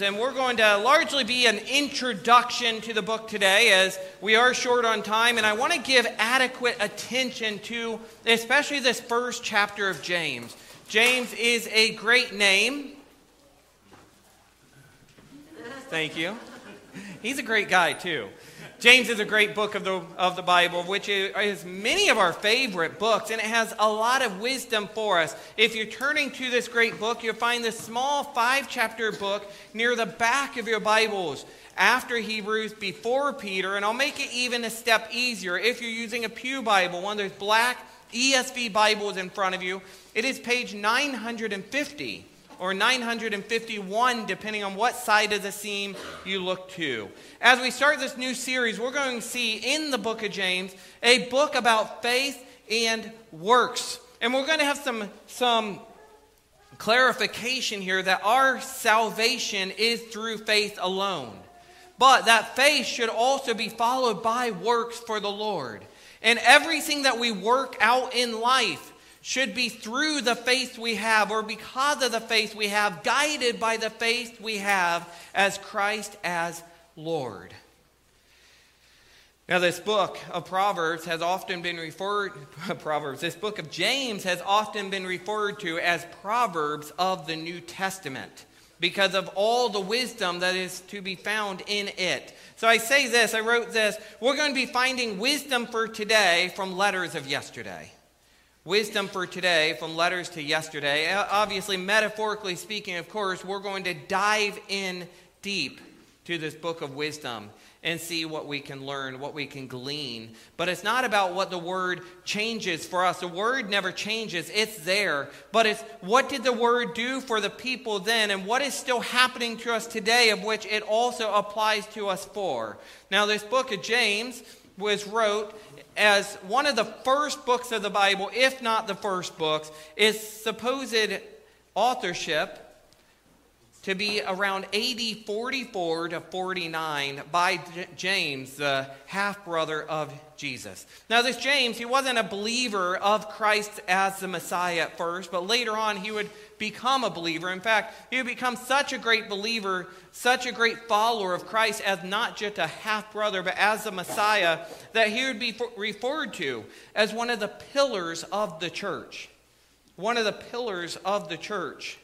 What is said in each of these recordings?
And we're going to largely be an introduction to the book today as we are short on time. And I want to give adequate attention to especially this first chapter of James. James is a great name. Thank you. He's a great guy, too. James is a great book of the, of the Bible, which is many of our favorite books, and it has a lot of wisdom for us. If you're turning to this great book, you'll find this small five chapter book near the back of your Bibles after Hebrews, before Peter, and I'll make it even a step easier. If you're using a Pew Bible, one of those black ESV Bibles in front of you, it is page 950 or 951, depending on what side of the seam you look to. As we start this new series, we're going to see in the book of James a book about faith and works. And we're going to have some, some clarification here that our salvation is through faith alone. But that faith should also be followed by works for the Lord. And everything that we work out in life should be through the faith we have or because of the faith we have, guided by the faith we have as Christ as Lord. Now, this book of Proverbs has often been referred, Proverbs, this book of James has often been referred to as Proverbs of the New Testament because of all the wisdom that is to be found in it. So I say this, I wrote this, we're going to be finding wisdom for today from letters of yesterday. Wisdom for today from letters to yesterday. Uh, obviously, metaphorically speaking, of course, we're going to dive in deep to this book of wisdom and see what we can learn, what we can glean. But it's not about what the word changes for us. The word never changes, it's there. But it's what did the word do for the people then, and what is still happening to us today, of which it also applies to us for. Now, this book of James was wrote as one of the first books of the Bible, if not the first books, is supposed authorship to be around AD 44 to 49 by James, the half brother of Jesus. Now, this James, he wasn't a believer of Christ as the Messiah at first, but later on he would become a believer. In fact, he would become such a great believer, such a great follower of Christ as not just a half brother, but as the Messiah, that he would be referred to as one of the pillars of the church. One of the pillars of the church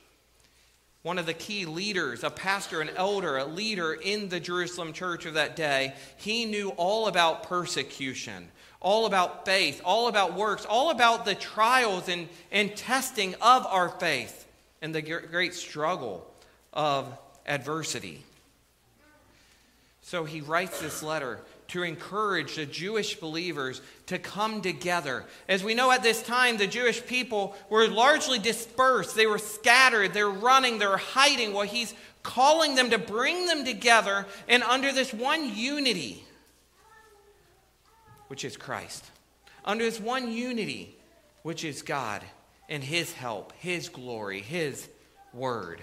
one of the key leaders, a pastor, an elder, a leader in the Jerusalem church of that day, he knew all about persecution, all about faith, all about works, all about the trials and, and testing of our faith and the great struggle of adversity. So he writes this letter to encourage the Jewish believers to come together. As we know at this time, the Jewish people were largely dispersed, they were scattered, they're running, they're hiding. Well, he's calling them to bring them together and under this one unity, which is Christ. Under this one unity, which is God and His help, His glory, His word.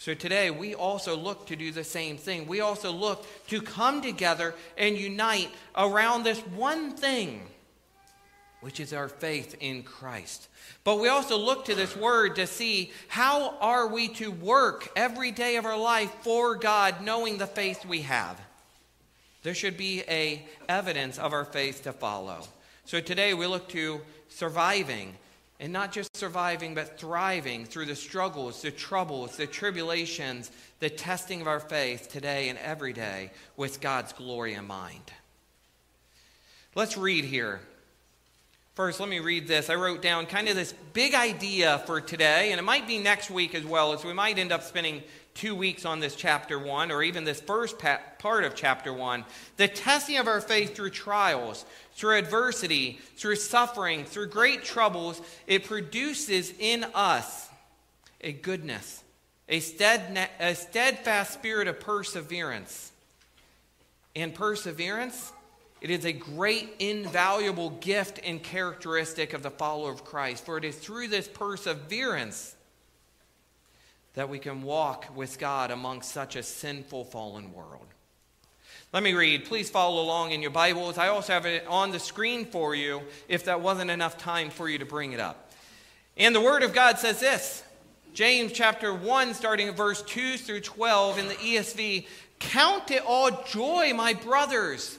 So today, we also look to do the same thing. We also look to come together and unite around this one thing, which is our faith in Christ. But we also look to this word to see how are we to work every day of our life for God, knowing the faith we have. There should be a evidence of our faith to follow. So today we look to surviving and not just surviving, but thriving through the struggles, the troubles, the tribulations, the testing of our faith today and every day with God's glory in mind. Let's read here. First, let me read this. I wrote down kind of this big idea for today, and it might be next week as well, as we might end up spending two weeks on this chapter one, or even this first part of chapter one. The testing of our faith through trials, through adversity, through suffering, through great troubles, it produces in us a goodness, a, a steadfast spirit of perseverance. And perseverance, it is a great, invaluable gift and characteristic of the follower of Christ. For it is through this perseverance that we can walk with God among such a sinful, fallen world. Let me read. Please follow along in your Bibles. I also have it on the screen for you if that wasn't enough time for you to bring it up. And the Word of God says this James chapter 1, starting at verse 2 through 12 in the ESV Count it all joy, my brothers,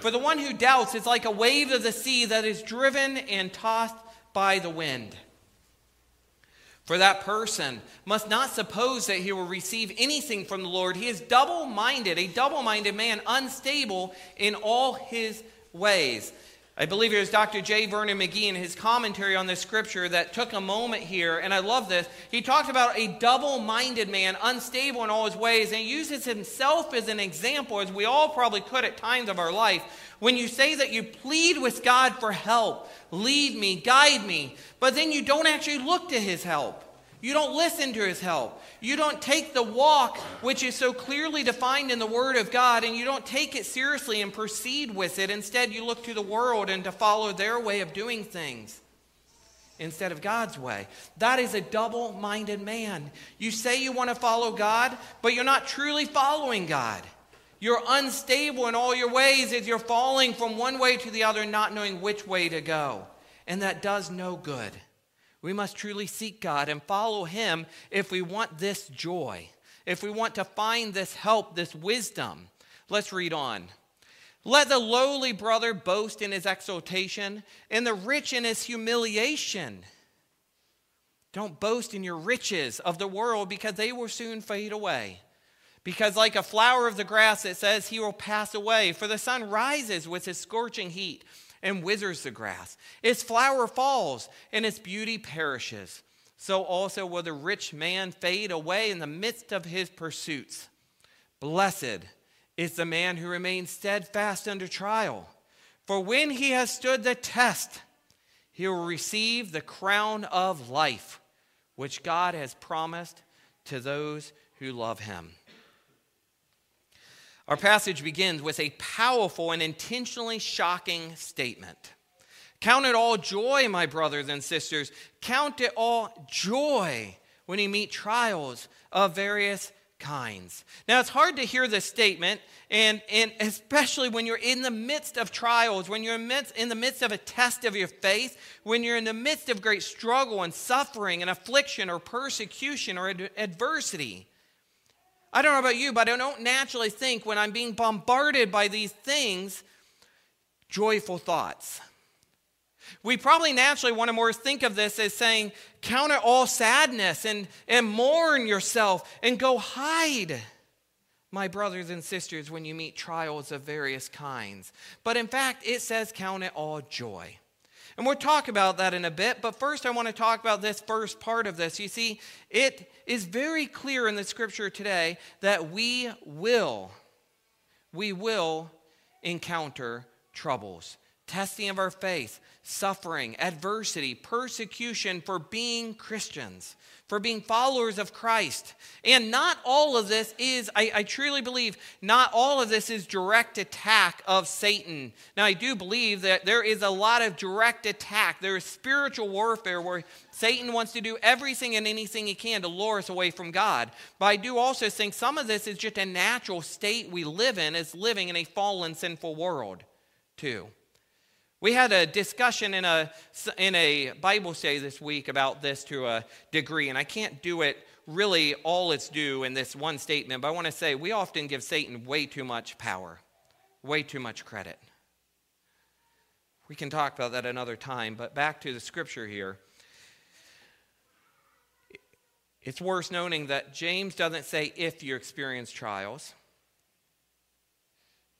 For the one who doubts is like a wave of the sea that is driven and tossed by the wind. For that person must not suppose that he will receive anything from the Lord. He is double minded, a double minded man, unstable in all his ways. I believe it was Dr. J. Vernon McGee in his commentary on this scripture that took a moment here, and I love this. He talked about a double minded man, unstable in all his ways, and uses himself as an example, as we all probably could at times of our life. When you say that you plead with God for help, lead me, guide me, but then you don't actually look to his help. You don't listen to his help. You don't take the walk, which is so clearly defined in the Word of God, and you don't take it seriously and proceed with it. Instead, you look to the world and to follow their way of doing things instead of God's way. That is a double minded man. You say you want to follow God, but you're not truly following God. You're unstable in all your ways as you're falling from one way to the other, not knowing which way to go. And that does no good. We must truly seek God and follow Him if we want this joy, if we want to find this help, this wisdom. Let's read on. Let the lowly brother boast in his exaltation, and the rich in his humiliation. Don't boast in your riches of the world because they will soon fade away. Because, like a flower of the grass, it says he will pass away. For the sun rises with his scorching heat and withers the grass. Its flower falls, and its beauty perishes. So also will the rich man fade away in the midst of his pursuits. Blessed is the man who remains steadfast under trial. For when he has stood the test, he will receive the crown of life, which God has promised to those who love him. Our passage begins with a powerful and intentionally shocking statement. Count it all joy, my brothers and sisters. Count it all joy when you meet trials of various kinds. Now, it's hard to hear this statement, and, and especially when you're in the midst of trials, when you're in the midst of a test of your faith, when you're in the midst of great struggle and suffering and affliction or persecution or ad- adversity. I don't know about you, but I don't naturally think when I'm being bombarded by these things, joyful thoughts. We probably naturally want to more think of this as saying, count it all sadness and, and mourn yourself and go hide, my brothers and sisters, when you meet trials of various kinds. But in fact, it says, count it all joy. And we'll talk about that in a bit, but first I want to talk about this first part of this. You see, it is very clear in the scripture today that we will, we will encounter troubles, testing of our faith, suffering, adversity, persecution for being Christians for being followers of Christ. And not all of this is, I, I, truly believe, not all of this is direct attack of Satan. Now, I do believe that there is a lot of direct attack. There is spiritual warfare where Satan wants to do everything and anything he can to lure us away from God. But I do also think some of this is just a natural state we live in as living in a fallen, sinful world, too. We had a discussion in a, in a Bible study this week about this to a degree, and I can't do it really all it's due in this one statement, but I want to say we often give Satan way too much power, way too much credit. We can talk about that another time, but back to the scripture here. It's worth noting that James doesn't say if you experience trials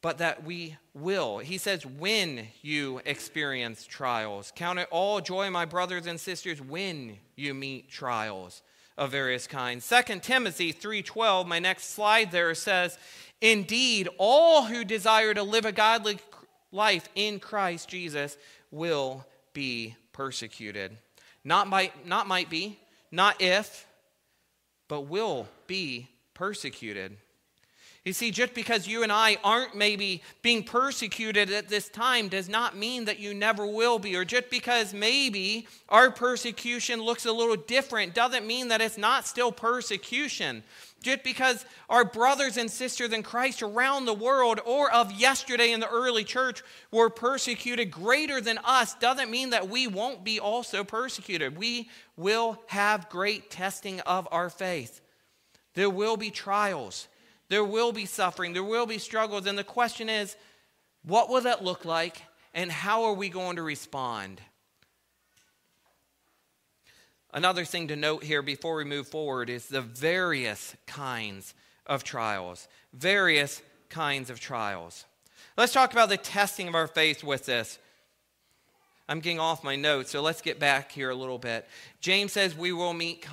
but that we will. He says, when you experience trials. Count it all joy, my brothers and sisters, when you meet trials of various kinds. 2 Timothy 3:12, my next slide there says, "Indeed, all who desire to live a godly life in Christ Jesus will be persecuted." Not might not might be, not if, but will be persecuted. You see, just because you and I aren't maybe being persecuted at this time does not mean that you never will be. Or just because maybe our persecution looks a little different doesn't mean that it's not still persecution. Just because our brothers and sisters in Christ around the world or of yesterday in the early church were persecuted greater than us doesn't mean that we won't be also persecuted. We will have great testing of our faith. There will be trials. There will be suffering, there will be struggles. And the question is, what will that look like, and how are we going to respond? Another thing to note here before we move forward is the various kinds of trials. Various kinds of trials. Let's talk about the testing of our faith with this. I'm getting off my notes, so let's get back here a little bit. James says we will meet,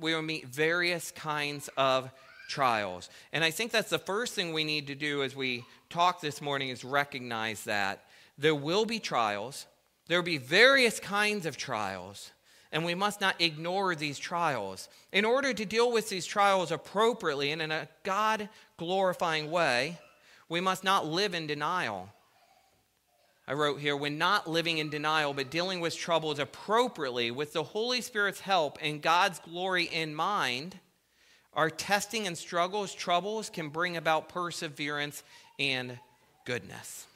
we will meet various kinds of trials. And I think that's the first thing we need to do as we talk this morning is recognize that there will be trials. There will be various kinds of trials, and we must not ignore these trials. In order to deal with these trials appropriately and in a God glorifying way, we must not live in denial. I wrote here, when not living in denial, but dealing with troubles appropriately with the Holy Spirit's help and God's glory in mind, our testing and struggles, troubles can bring about perseverance and goodness.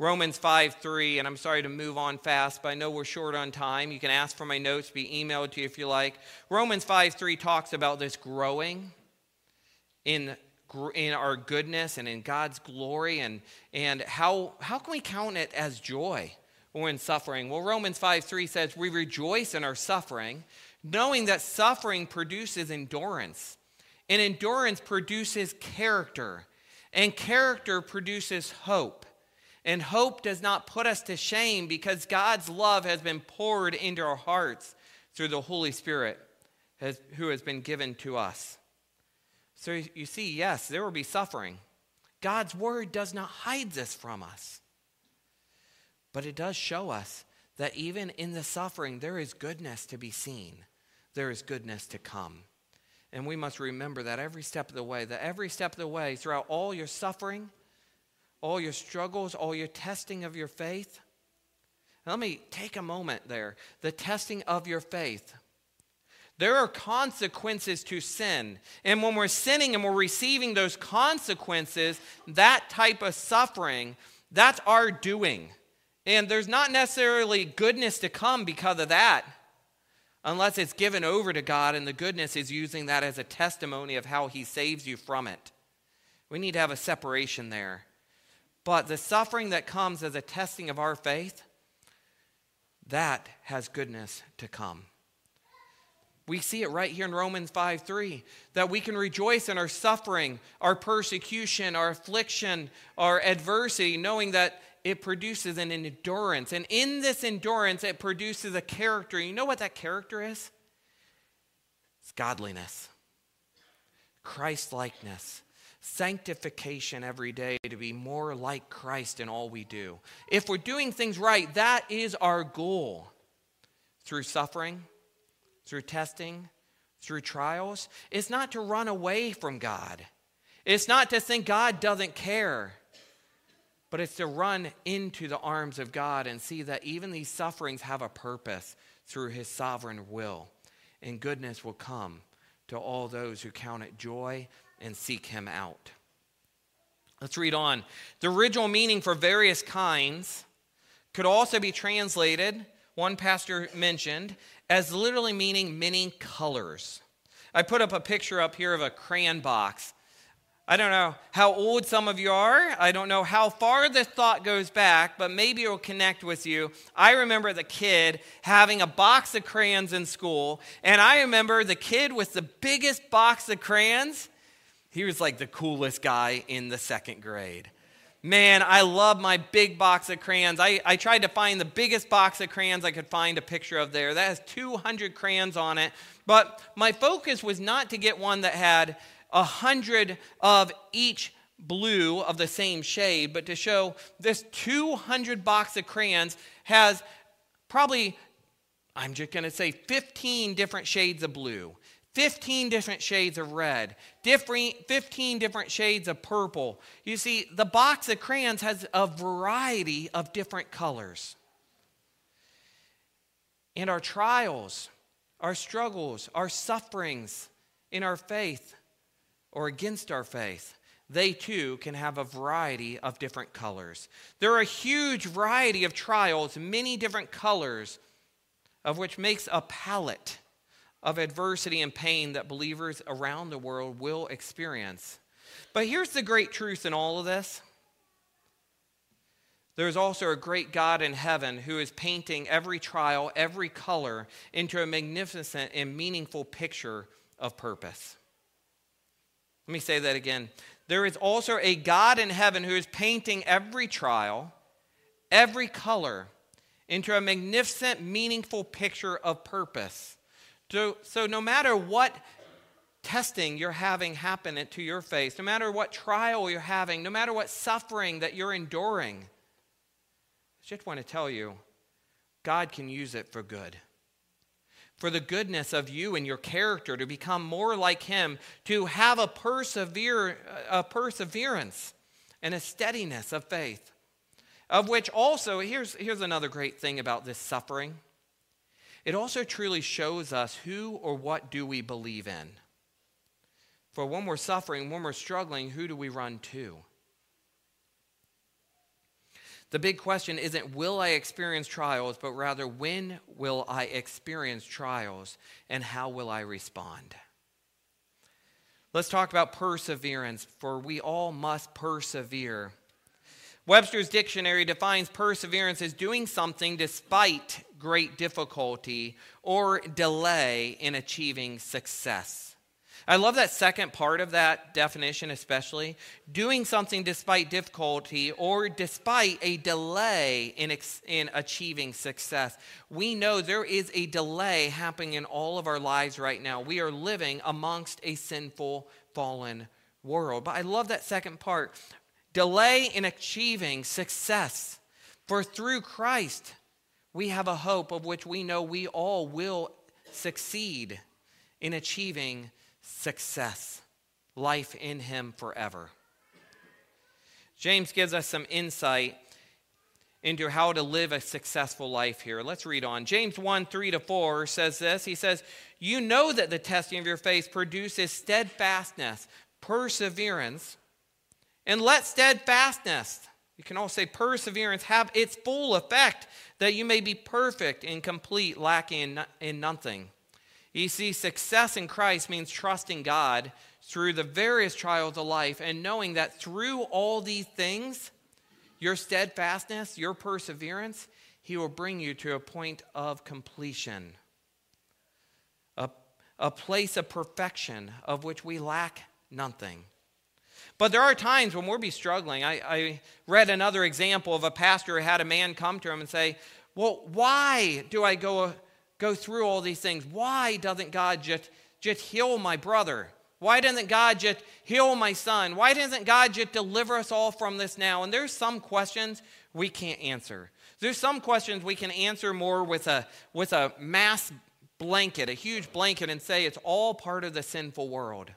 Romans 5 3, and I'm sorry to move on fast, but I know we're short on time. You can ask for my notes, to be emailed to you if you like. Romans 5 3 talks about this growing in, in our goodness and in God's glory, and, and how, how can we count it as joy when in suffering? Well, Romans 5 3 says, We rejoice in our suffering knowing that suffering produces endurance, and endurance produces character, and character produces hope. And hope does not put us to shame because God's love has been poured into our hearts through the Holy Spirit has, who has been given to us. So you see, yes, there will be suffering. God's word does not hide this from us, but it does show us that even in the suffering, there is goodness to be seen there is goodness to come. And we must remember that every step of the way, that every step of the way, throughout all your suffering, all your struggles, all your testing of your faith. let me take a moment there. The testing of your faith. There are consequences to sin. And when we're sinning and we're receiving those consequences, that type of suffering, that's our doing. And there's not necessarily goodness to come because of that unless it's given over to God and the goodness is using that as a testimony of how He saves you from it. We need to have a separation there. But the suffering that comes as a testing of our faith, that has goodness to come. We see it right here in Romans 5 3 that we can rejoice in our suffering, our persecution, our affliction, our adversity, knowing that it produces an endurance. And in this endurance, it produces a character. You know what that character is? It's godliness, Christ likeness, sanctification every day to be more like Christ in all we do. If we're doing things right, that is our goal through suffering, through testing, through trials. It's not to run away from God. It's not to think God doesn't care but it's to run into the arms of God and see that even these sufferings have a purpose through his sovereign will. And goodness will come to all those who count it joy and seek him out. Let's read on. The original meaning for various kinds could also be translated, one pastor mentioned, as literally meaning many colors. I put up a picture up here of a crayon box. I don't know how old some of you are. I don't know how far this thought goes back, but maybe it will connect with you. I remember the kid having a box of crayons in school, and I remember the kid with the biggest box of crayons. He was like the coolest guy in the second grade. Man, I love my big box of crayons. I, I tried to find the biggest box of crayons I could find a picture of there. That has 200 crayons on it. But my focus was not to get one that had a hundred of each blue of the same shade, but to show this 200 box of crayons has probably, I'm just going to say 15 different shades of blue, 15 different shades of red, different, 15 different shades of purple. You see, the box of crayons has a variety of different colors. And our trials, our struggles, our sufferings in our faith or against our faith, they too can have a variety of different colors. There are a huge variety of trials, many different colors, of which makes a palette of adversity and pain that believers around the world will experience. But here's the great truth in all of this there's also a great God in heaven who is painting every trial, every color into a magnificent and meaningful picture of purpose. Let me say that again. There is also a God in heaven who is painting every trial, every color into a magnificent, meaningful picture of purpose. So, so no matter what testing you're having happen to your face, no matter what trial you're having, no matter what suffering that you're enduring, I just want to tell you, God can use it for good. For the goodness of you and your character to become more like Him, to have a, persevere, a perseverance and a steadiness of faith. Of which also, here's, here's another great thing about this suffering it also truly shows us who or what do we believe in. For when we're suffering, when we're struggling, who do we run to? The big question isn't will I experience trials, but rather when will I experience trials and how will I respond? Let's talk about perseverance, for we all must persevere. Webster's dictionary defines perseverance as doing something despite great difficulty or delay in achieving success. I love that second part of that definition, especially doing something despite difficulty or despite a delay in, ex- in achieving success. We know there is a delay happening in all of our lives right now. We are living amongst a sinful, fallen world. But I love that second part delay in achieving success. For through Christ, we have a hope of which we know we all will succeed in achieving success, life in Him forever. James gives us some insight into how to live a successful life here. Let's read on. James 1 3 to 4 says this He says, You know that the testing of your faith produces steadfastness, perseverance, and let steadfastness, you can all say perseverance, have its full effect, that you may be perfect and complete, lacking in nothing. You see, success in Christ means trusting God through the various trials of life and knowing that through all these things, your steadfastness, your perseverance, He will bring you to a point of completion, a, a place of perfection of which we lack nothing. But there are times when we'll be struggling. I, I read another example of a pastor who had a man come to him and say, Well, why do I go go through all these things. Why doesn't God just, just heal my brother? Why doesn't God just heal my son? Why doesn't God just deliver us all from this now? And there's some questions we can't answer. There's some questions we can answer more with a, with a mass blanket, a huge blanket, and say it's all part of the sinful world.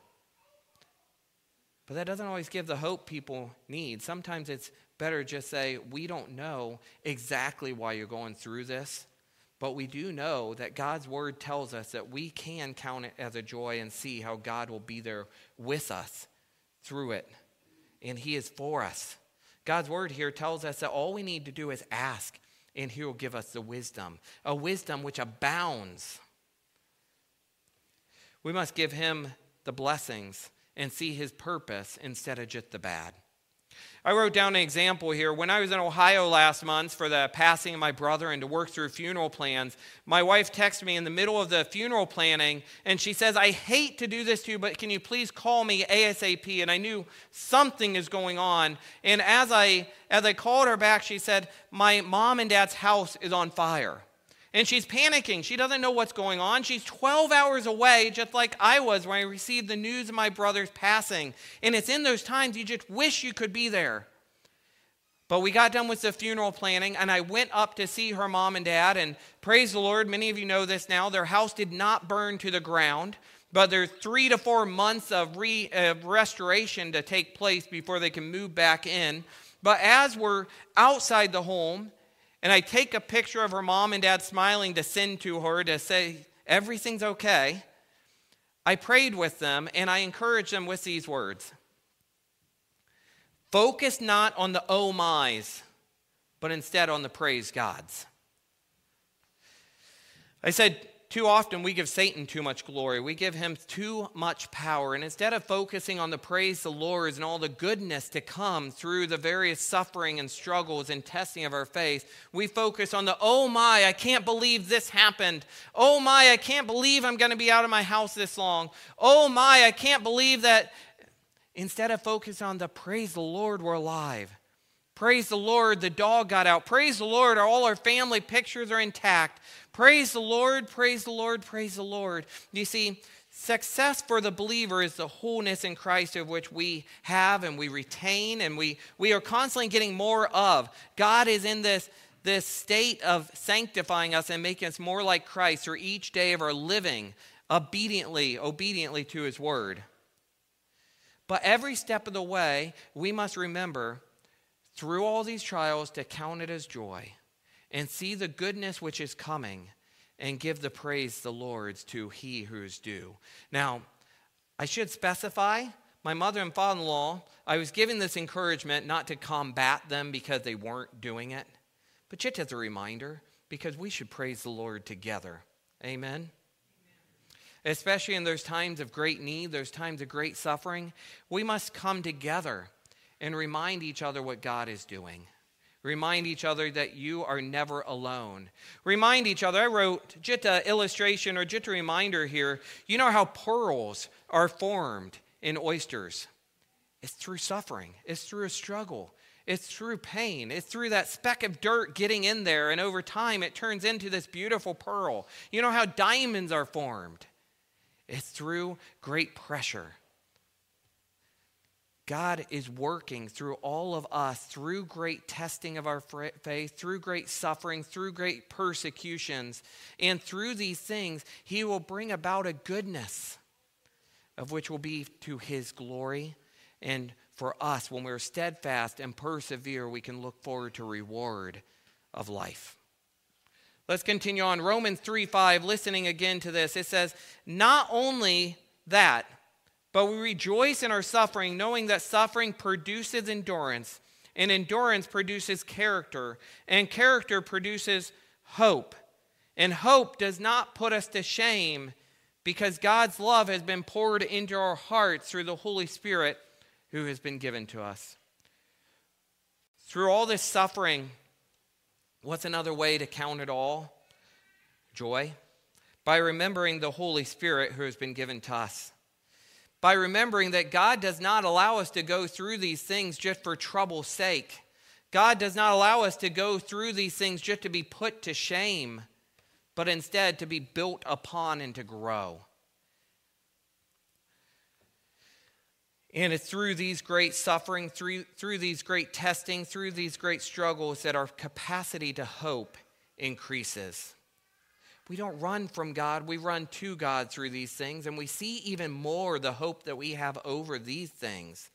But that doesn't always give the hope people need. Sometimes it's better just say, we don't know exactly why you're going through this. But we do know that God's word tells us that we can count it as a joy and see how God will be there with us through it. And He is for us. God's word here tells us that all we need to do is ask, and He will give us the wisdom, a wisdom which abounds. We must give Him the blessings and see His purpose instead of just the bad. I wrote down an example here. When I was in Ohio last month for the passing of my brother and to work through funeral plans, my wife texted me in the middle of the funeral planning and she says, I hate to do this to you, but can you please call me ASAP? And I knew something is going on. And as I, as I called her back, she said, My mom and dad's house is on fire. And she's panicking. She doesn't know what's going on. She's 12 hours away, just like I was when I received the news of my brother's passing. And it's in those times you just wish you could be there. But we got done with the funeral planning, and I went up to see her mom and dad. And praise the Lord, many of you know this now, their house did not burn to the ground. but there's three to four months of, re, of restoration to take place before they can move back in. But as we're outside the home, and I take a picture of her mom and dad smiling to send to her to say everything's okay, I prayed with them and I encouraged them with these words Focus not on the oh my's, but instead on the praise God's. I said, too often we give Satan too much glory. We give him too much power. And instead of focusing on the praise the Lord and all the goodness to come through the various suffering and struggles and testing of our faith, we focus on the, oh my, I can't believe this happened. Oh my, I can't believe I'm going to be out of my house this long. Oh my, I can't believe that. Instead of focus on the praise the Lord, we're alive. Praise the Lord, the dog got out. Praise the Lord, all our family pictures are intact. Praise the Lord, praise the Lord, praise the Lord. You see, success for the believer is the wholeness in Christ of which we have and we retain and we, we are constantly getting more of. God is in this, this state of sanctifying us and making us more like Christ through each day of our living obediently, obediently to his word. But every step of the way, we must remember through all these trials to count it as joy and see the goodness which is coming and give the praise the Lord's to he who is due. Now, I should specify my mother and father in law, I was giving this encouragement not to combat them because they weren't doing it, but just as a reminder because we should praise the Lord together. Amen. Amen. Especially in those times of great need, those times of great suffering, we must come together and remind each other what God is doing. Remind each other that you are never alone. Remind each other. I wrote just an illustration or just a reminder here. You know how pearls are formed in oysters? It's through suffering, it's through a struggle, it's through pain, it's through that speck of dirt getting in there, and over time it turns into this beautiful pearl. You know how diamonds are formed? It's through great pressure. God is working through all of us, through great testing of our faith, through great suffering, through great persecutions. And through these things, He will bring about a goodness of which will be to His glory. And for us, when we're steadfast and persevere, we can look forward to reward of life. Let's continue on. Romans 3 5, listening again to this, it says, Not only that, but we rejoice in our suffering, knowing that suffering produces endurance, and endurance produces character, and character produces hope. And hope does not put us to shame because God's love has been poured into our hearts through the Holy Spirit who has been given to us. Through all this suffering, what's another way to count it all? Joy. By remembering the Holy Spirit who has been given to us by remembering that God does not allow us to go through these things just for trouble's sake. God does not allow us to go through these things just to be put to shame, but instead to be built upon and to grow. And it's through these great suffering, through, through these great testing, through these great struggles that our capacity to hope increases. We don't run from God, we run to God through these things, and we see even more the hope that we have over these things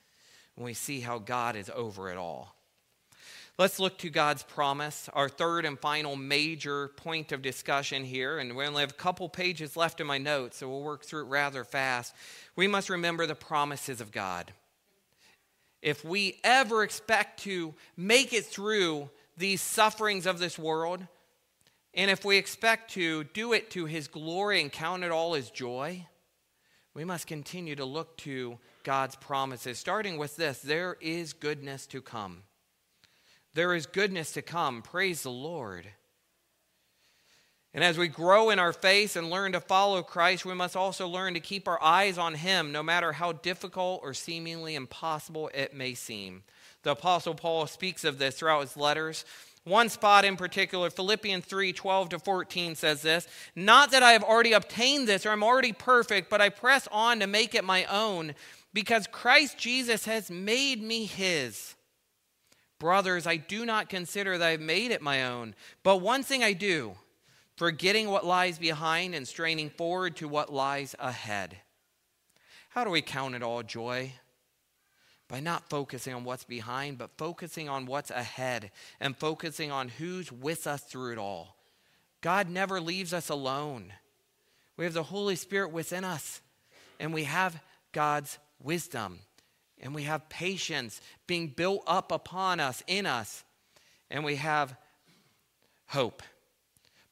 when we see how God is over it all. Let's look to God's promise, our third and final major point of discussion here. And we only have a couple pages left in my notes, so we'll work through it rather fast. We must remember the promises of God. If we ever expect to make it through these sufferings of this world, and if we expect to do it to his glory and count it all as joy, we must continue to look to God's promises, starting with this there is goodness to come. There is goodness to come. Praise the Lord. And as we grow in our faith and learn to follow Christ, we must also learn to keep our eyes on Him, no matter how difficult or seemingly impossible it may seem. The Apostle Paul speaks of this throughout his letters. One spot in particular, Philippians 3 12 to 14 says this Not that I have already obtained this or I'm already perfect, but I press on to make it my own because Christ Jesus has made me his. Brothers, I do not consider that I've made it my own, but one thing I do, forgetting what lies behind and straining forward to what lies ahead. How do we count it all joy? By not focusing on what's behind, but focusing on what's ahead and focusing on who's with us through it all. God never leaves us alone. We have the Holy Spirit within us, and we have God's wisdom, and we have patience being built up upon us, in us, and we have hope.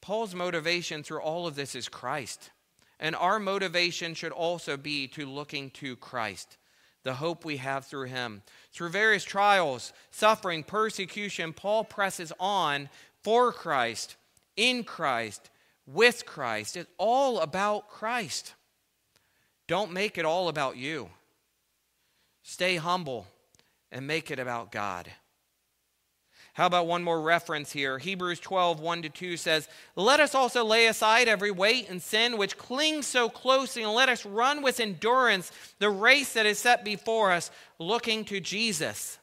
Paul's motivation through all of this is Christ. And our motivation should also be to looking to Christ, the hope we have through him. Through various trials, suffering, persecution, Paul presses on for Christ, in Christ, with Christ. It's all about Christ. Don't make it all about you. Stay humble and make it about God. How about one more reference here? Hebrews 12, 1 to 2 says, Let us also lay aside every weight and sin which clings so closely, and let us run with endurance the race that is set before us, looking to Jesus,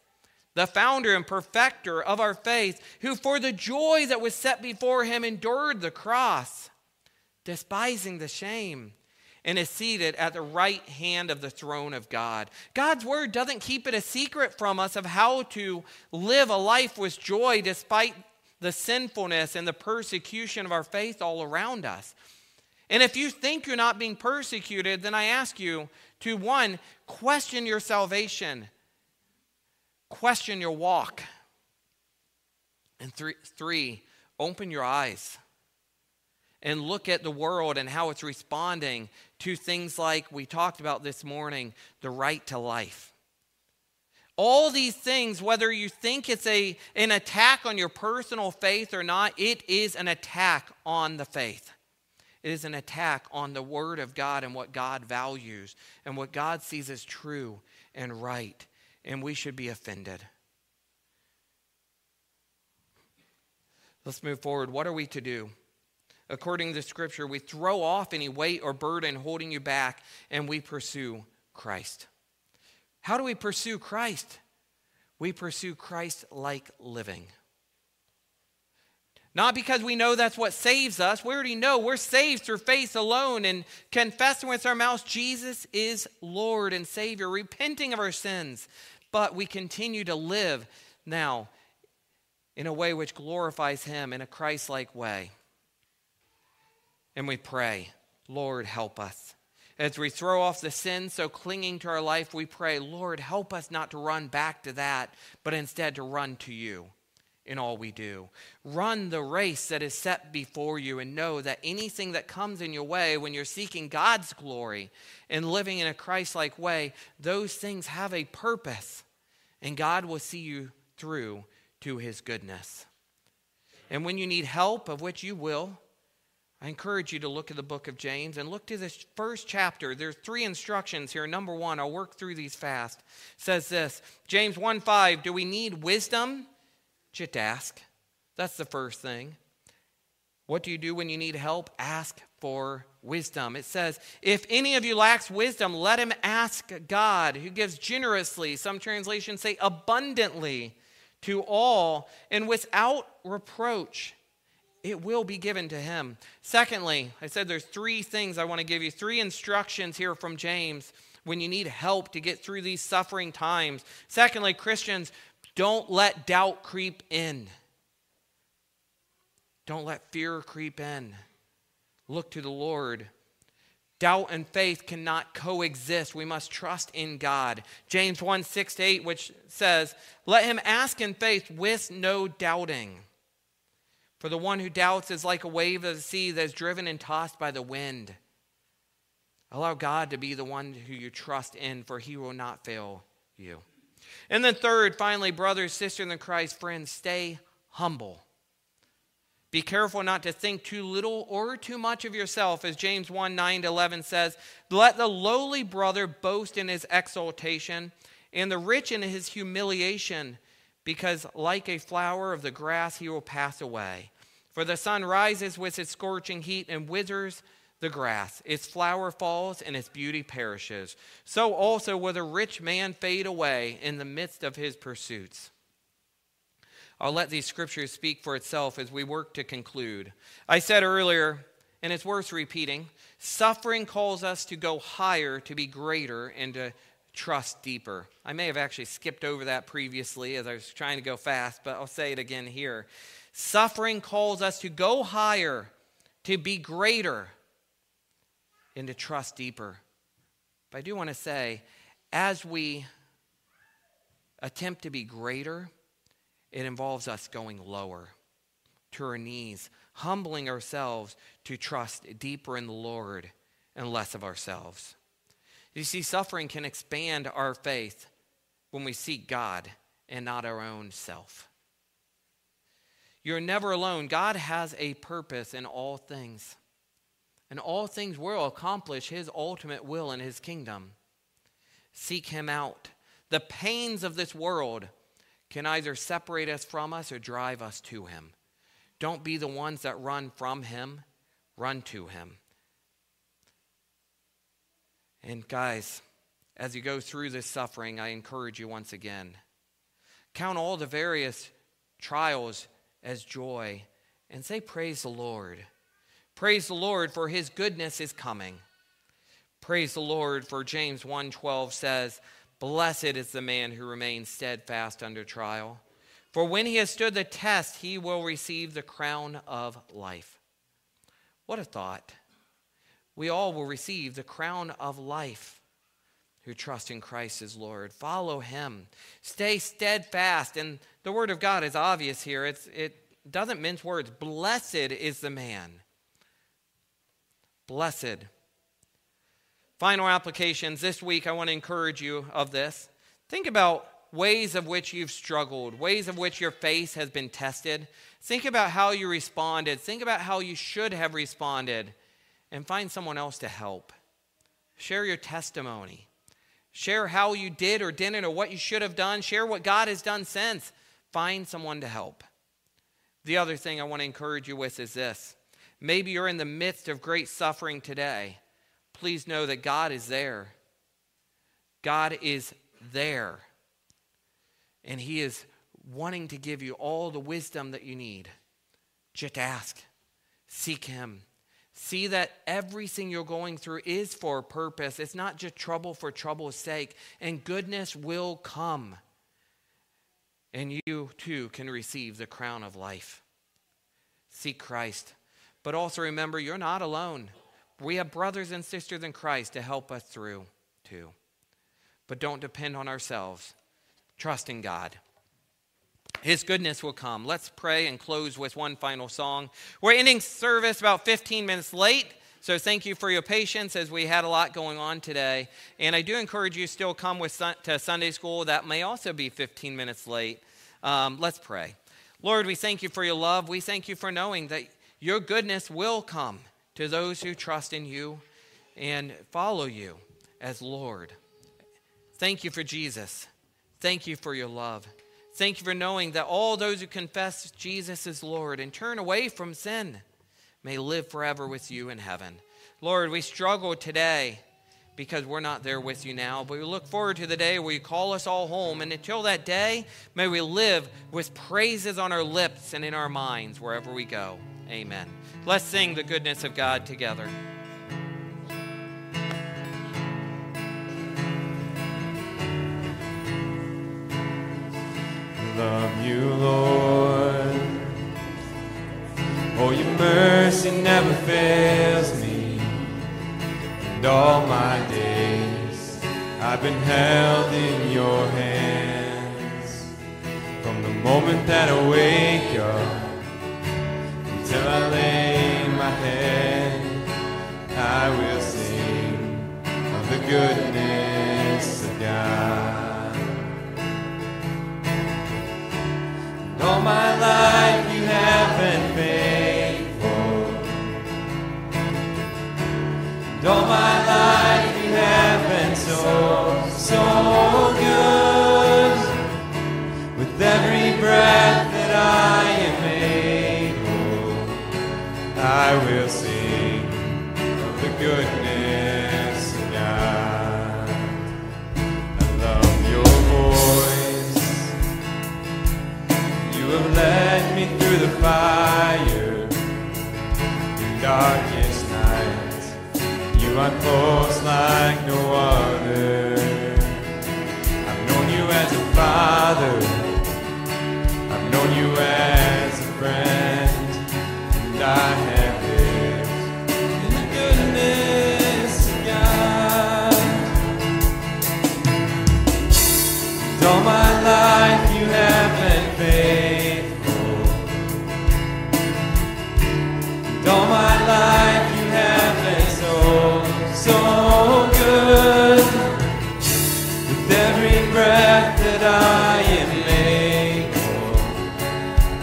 the founder and perfecter of our faith, who for the joy that was set before him endured the cross, despising the shame and is seated at the right hand of the throne of God. God's word doesn't keep it a secret from us of how to live a life with joy despite the sinfulness and the persecution of our faith all around us. And if you think you're not being persecuted, then I ask you to one, question your salvation, question your walk. And three, three open your eyes and look at the world and how it's responding to things like we talked about this morning the right to life. All these things, whether you think it's a, an attack on your personal faith or not, it is an attack on the faith. It is an attack on the Word of God and what God values and what God sees as true and right. And we should be offended. Let's move forward. What are we to do? According to Scripture, we throw off any weight or burden holding you back and we pursue Christ. How do we pursue Christ? We pursue Christ like living. Not because we know that's what saves us. We already know we're saved through faith alone and confessing with our mouths Jesus is Lord and Savior, repenting of our sins. But we continue to live now in a way which glorifies Him in a Christ like way and we pray, Lord, help us. As we throw off the sin so clinging to our life, we pray, Lord, help us not to run back to that, but instead to run to you in all we do. Run the race that is set before you and know that anything that comes in your way when you're seeking God's glory and living in a Christ like way, those things have a purpose, and God will see you through to his goodness. And when you need help, of which you will, I encourage you to look at the book of James and look to this first chapter. There's three instructions here. Number one, I'll work through these fast. Says this James 1 5, do we need wisdom? Just ask. That's the first thing. What do you do when you need help? Ask for wisdom. It says, If any of you lacks wisdom, let him ask God, who gives generously, some translations say abundantly, to all, and without reproach it will be given to him. Secondly, I said there's three things I want to give you, three instructions here from James when you need help to get through these suffering times. Secondly, Christians, don't let doubt creep in. Don't let fear creep in. Look to the Lord. Doubt and faith cannot coexist. We must trust in God. James 1 6 8, which says, Let him ask in faith with no doubting. For the one who doubts is like a wave of the sea that is driven and tossed by the wind. Allow God to be the one who you trust in, for he will not fail you. And then, third, finally, brothers, sisters in Christ, friends, stay humble. Be careful not to think too little or too much of yourself, as James 1 9 to 11 says. Let the lowly brother boast in his exaltation, and the rich in his humiliation because like a flower of the grass he will pass away. For the sun rises with its scorching heat and withers the grass. Its flower falls and its beauty perishes. So also will the rich man fade away in the midst of his pursuits. I'll let these scriptures speak for itself as we work to conclude. I said earlier, and it's worth repeating. Suffering calls us to go higher, to be greater, and to trust deeper. I may have actually skipped over that previously as I was trying to go fast, but I'll say it again here. Suffering calls us to go higher, to be greater, and to trust deeper. But I do want to say, as we attempt to be greater, it involves us going lower to our knees, humbling ourselves to trust deeper in the Lord and less of ourselves. You see, suffering can expand our faith when we seek God and not our own self. You're never alone. God has a purpose in all things, and all things will accomplish His ultimate will in His kingdom. Seek Him out. The pains of this world can either separate us from us or drive us to Him. Don't be the ones that run from Him, run to Him. And guys, as you go through this suffering, I encourage you once again count all the various trials as joy and say, Praise the Lord. Praise the Lord, for his goodness is coming. Praise the Lord, for James 1:12 says, Blessed is the man who remains steadfast under trial. For when he has stood the test, he will receive the crown of life. What a thought we all will receive the crown of life who trust in Christ as Lord. Follow him. Stay steadfast. And the word of God is obvious here. It's, it doesn't mince words. Blessed is the man. Blessed. Final applications. This week, I want to encourage you of this. Think about ways of which you've struggled, ways of which your faith has been tested. Think about how you responded. Think about how you should have responded and find someone else to help. Share your testimony. Share how you did or didn't or what you should have done. Share what God has done since. Find someone to help. The other thing I want to encourage you with is this. Maybe you're in the midst of great suffering today. Please know that God is there. God is there. And He is wanting to give you all the wisdom that you need. Just ask, seek Him. See that everything you're going through is for a purpose. It's not just trouble for trouble's sake, and goodness will come. And you too can receive the crown of life. Seek Christ. But also remember, you're not alone. We have brothers and sisters in Christ to help us through too. But don't depend on ourselves. Trust in God. His goodness will come. Let's pray and close with one final song. We're ending service about 15 minutes late. So thank you for your patience as we had a lot going on today. And I do encourage you still come with to Sunday school. That may also be 15 minutes late. Um, let's pray. Lord, we thank you for your love. We thank you for knowing that your goodness will come to those who trust in you and follow you as Lord. Thank you for Jesus. Thank you for your love. Thank you for knowing that all those who confess Jesus is Lord and turn away from sin may live forever with you in heaven. Lord, we struggle today because we're not there with you now, but we look forward to the day where you call us all home. And until that day, may we live with praises on our lips and in our minds wherever we go. Amen. Let's sing the goodness of God together. Love you, Lord. Oh, your mercy never fails me. And all my days I've been held in your hands. From the moment that I wake up until I lay my head, I will sing of the goodness of God. All my life you have been faithful. And Are close like no other. I've known you as a father. I've known you as a friend. And I With every breath that I am able,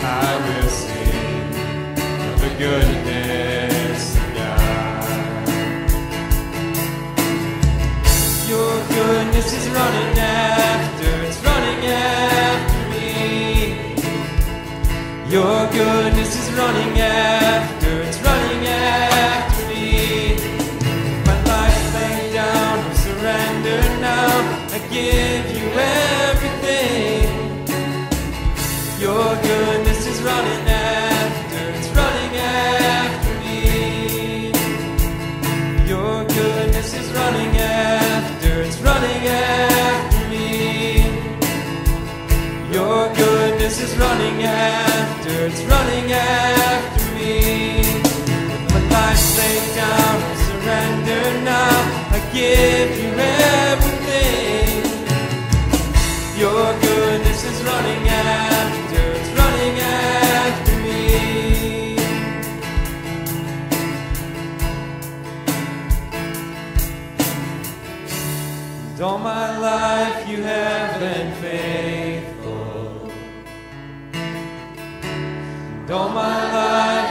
I will sing of the goodness of God. Your goodness is running after, it's running after me. Your goodness it's running after me. My life's laid down, I surrender now. I give you everything. Your goodness is running after, it's running after me. And all my life you have been faithful. All my life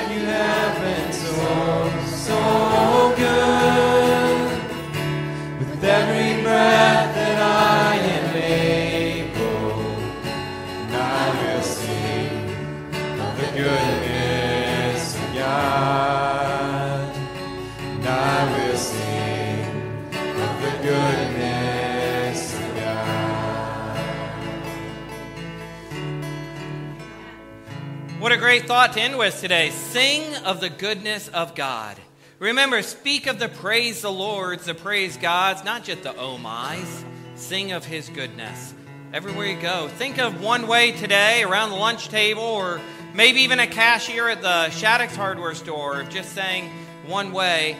great thought to end with today. Sing of the goodness of God. Remember, speak of the praise the Lord's, the praise God's, not just the oh my's. Sing of his goodness. Everywhere you go, think of one way today around the lunch table, or maybe even a cashier at the Shaddix hardware store, just saying one way.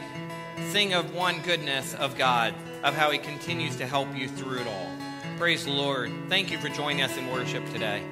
Sing of one goodness of God, of how he continues to help you through it all. Praise the Lord. Thank you for joining us in worship today.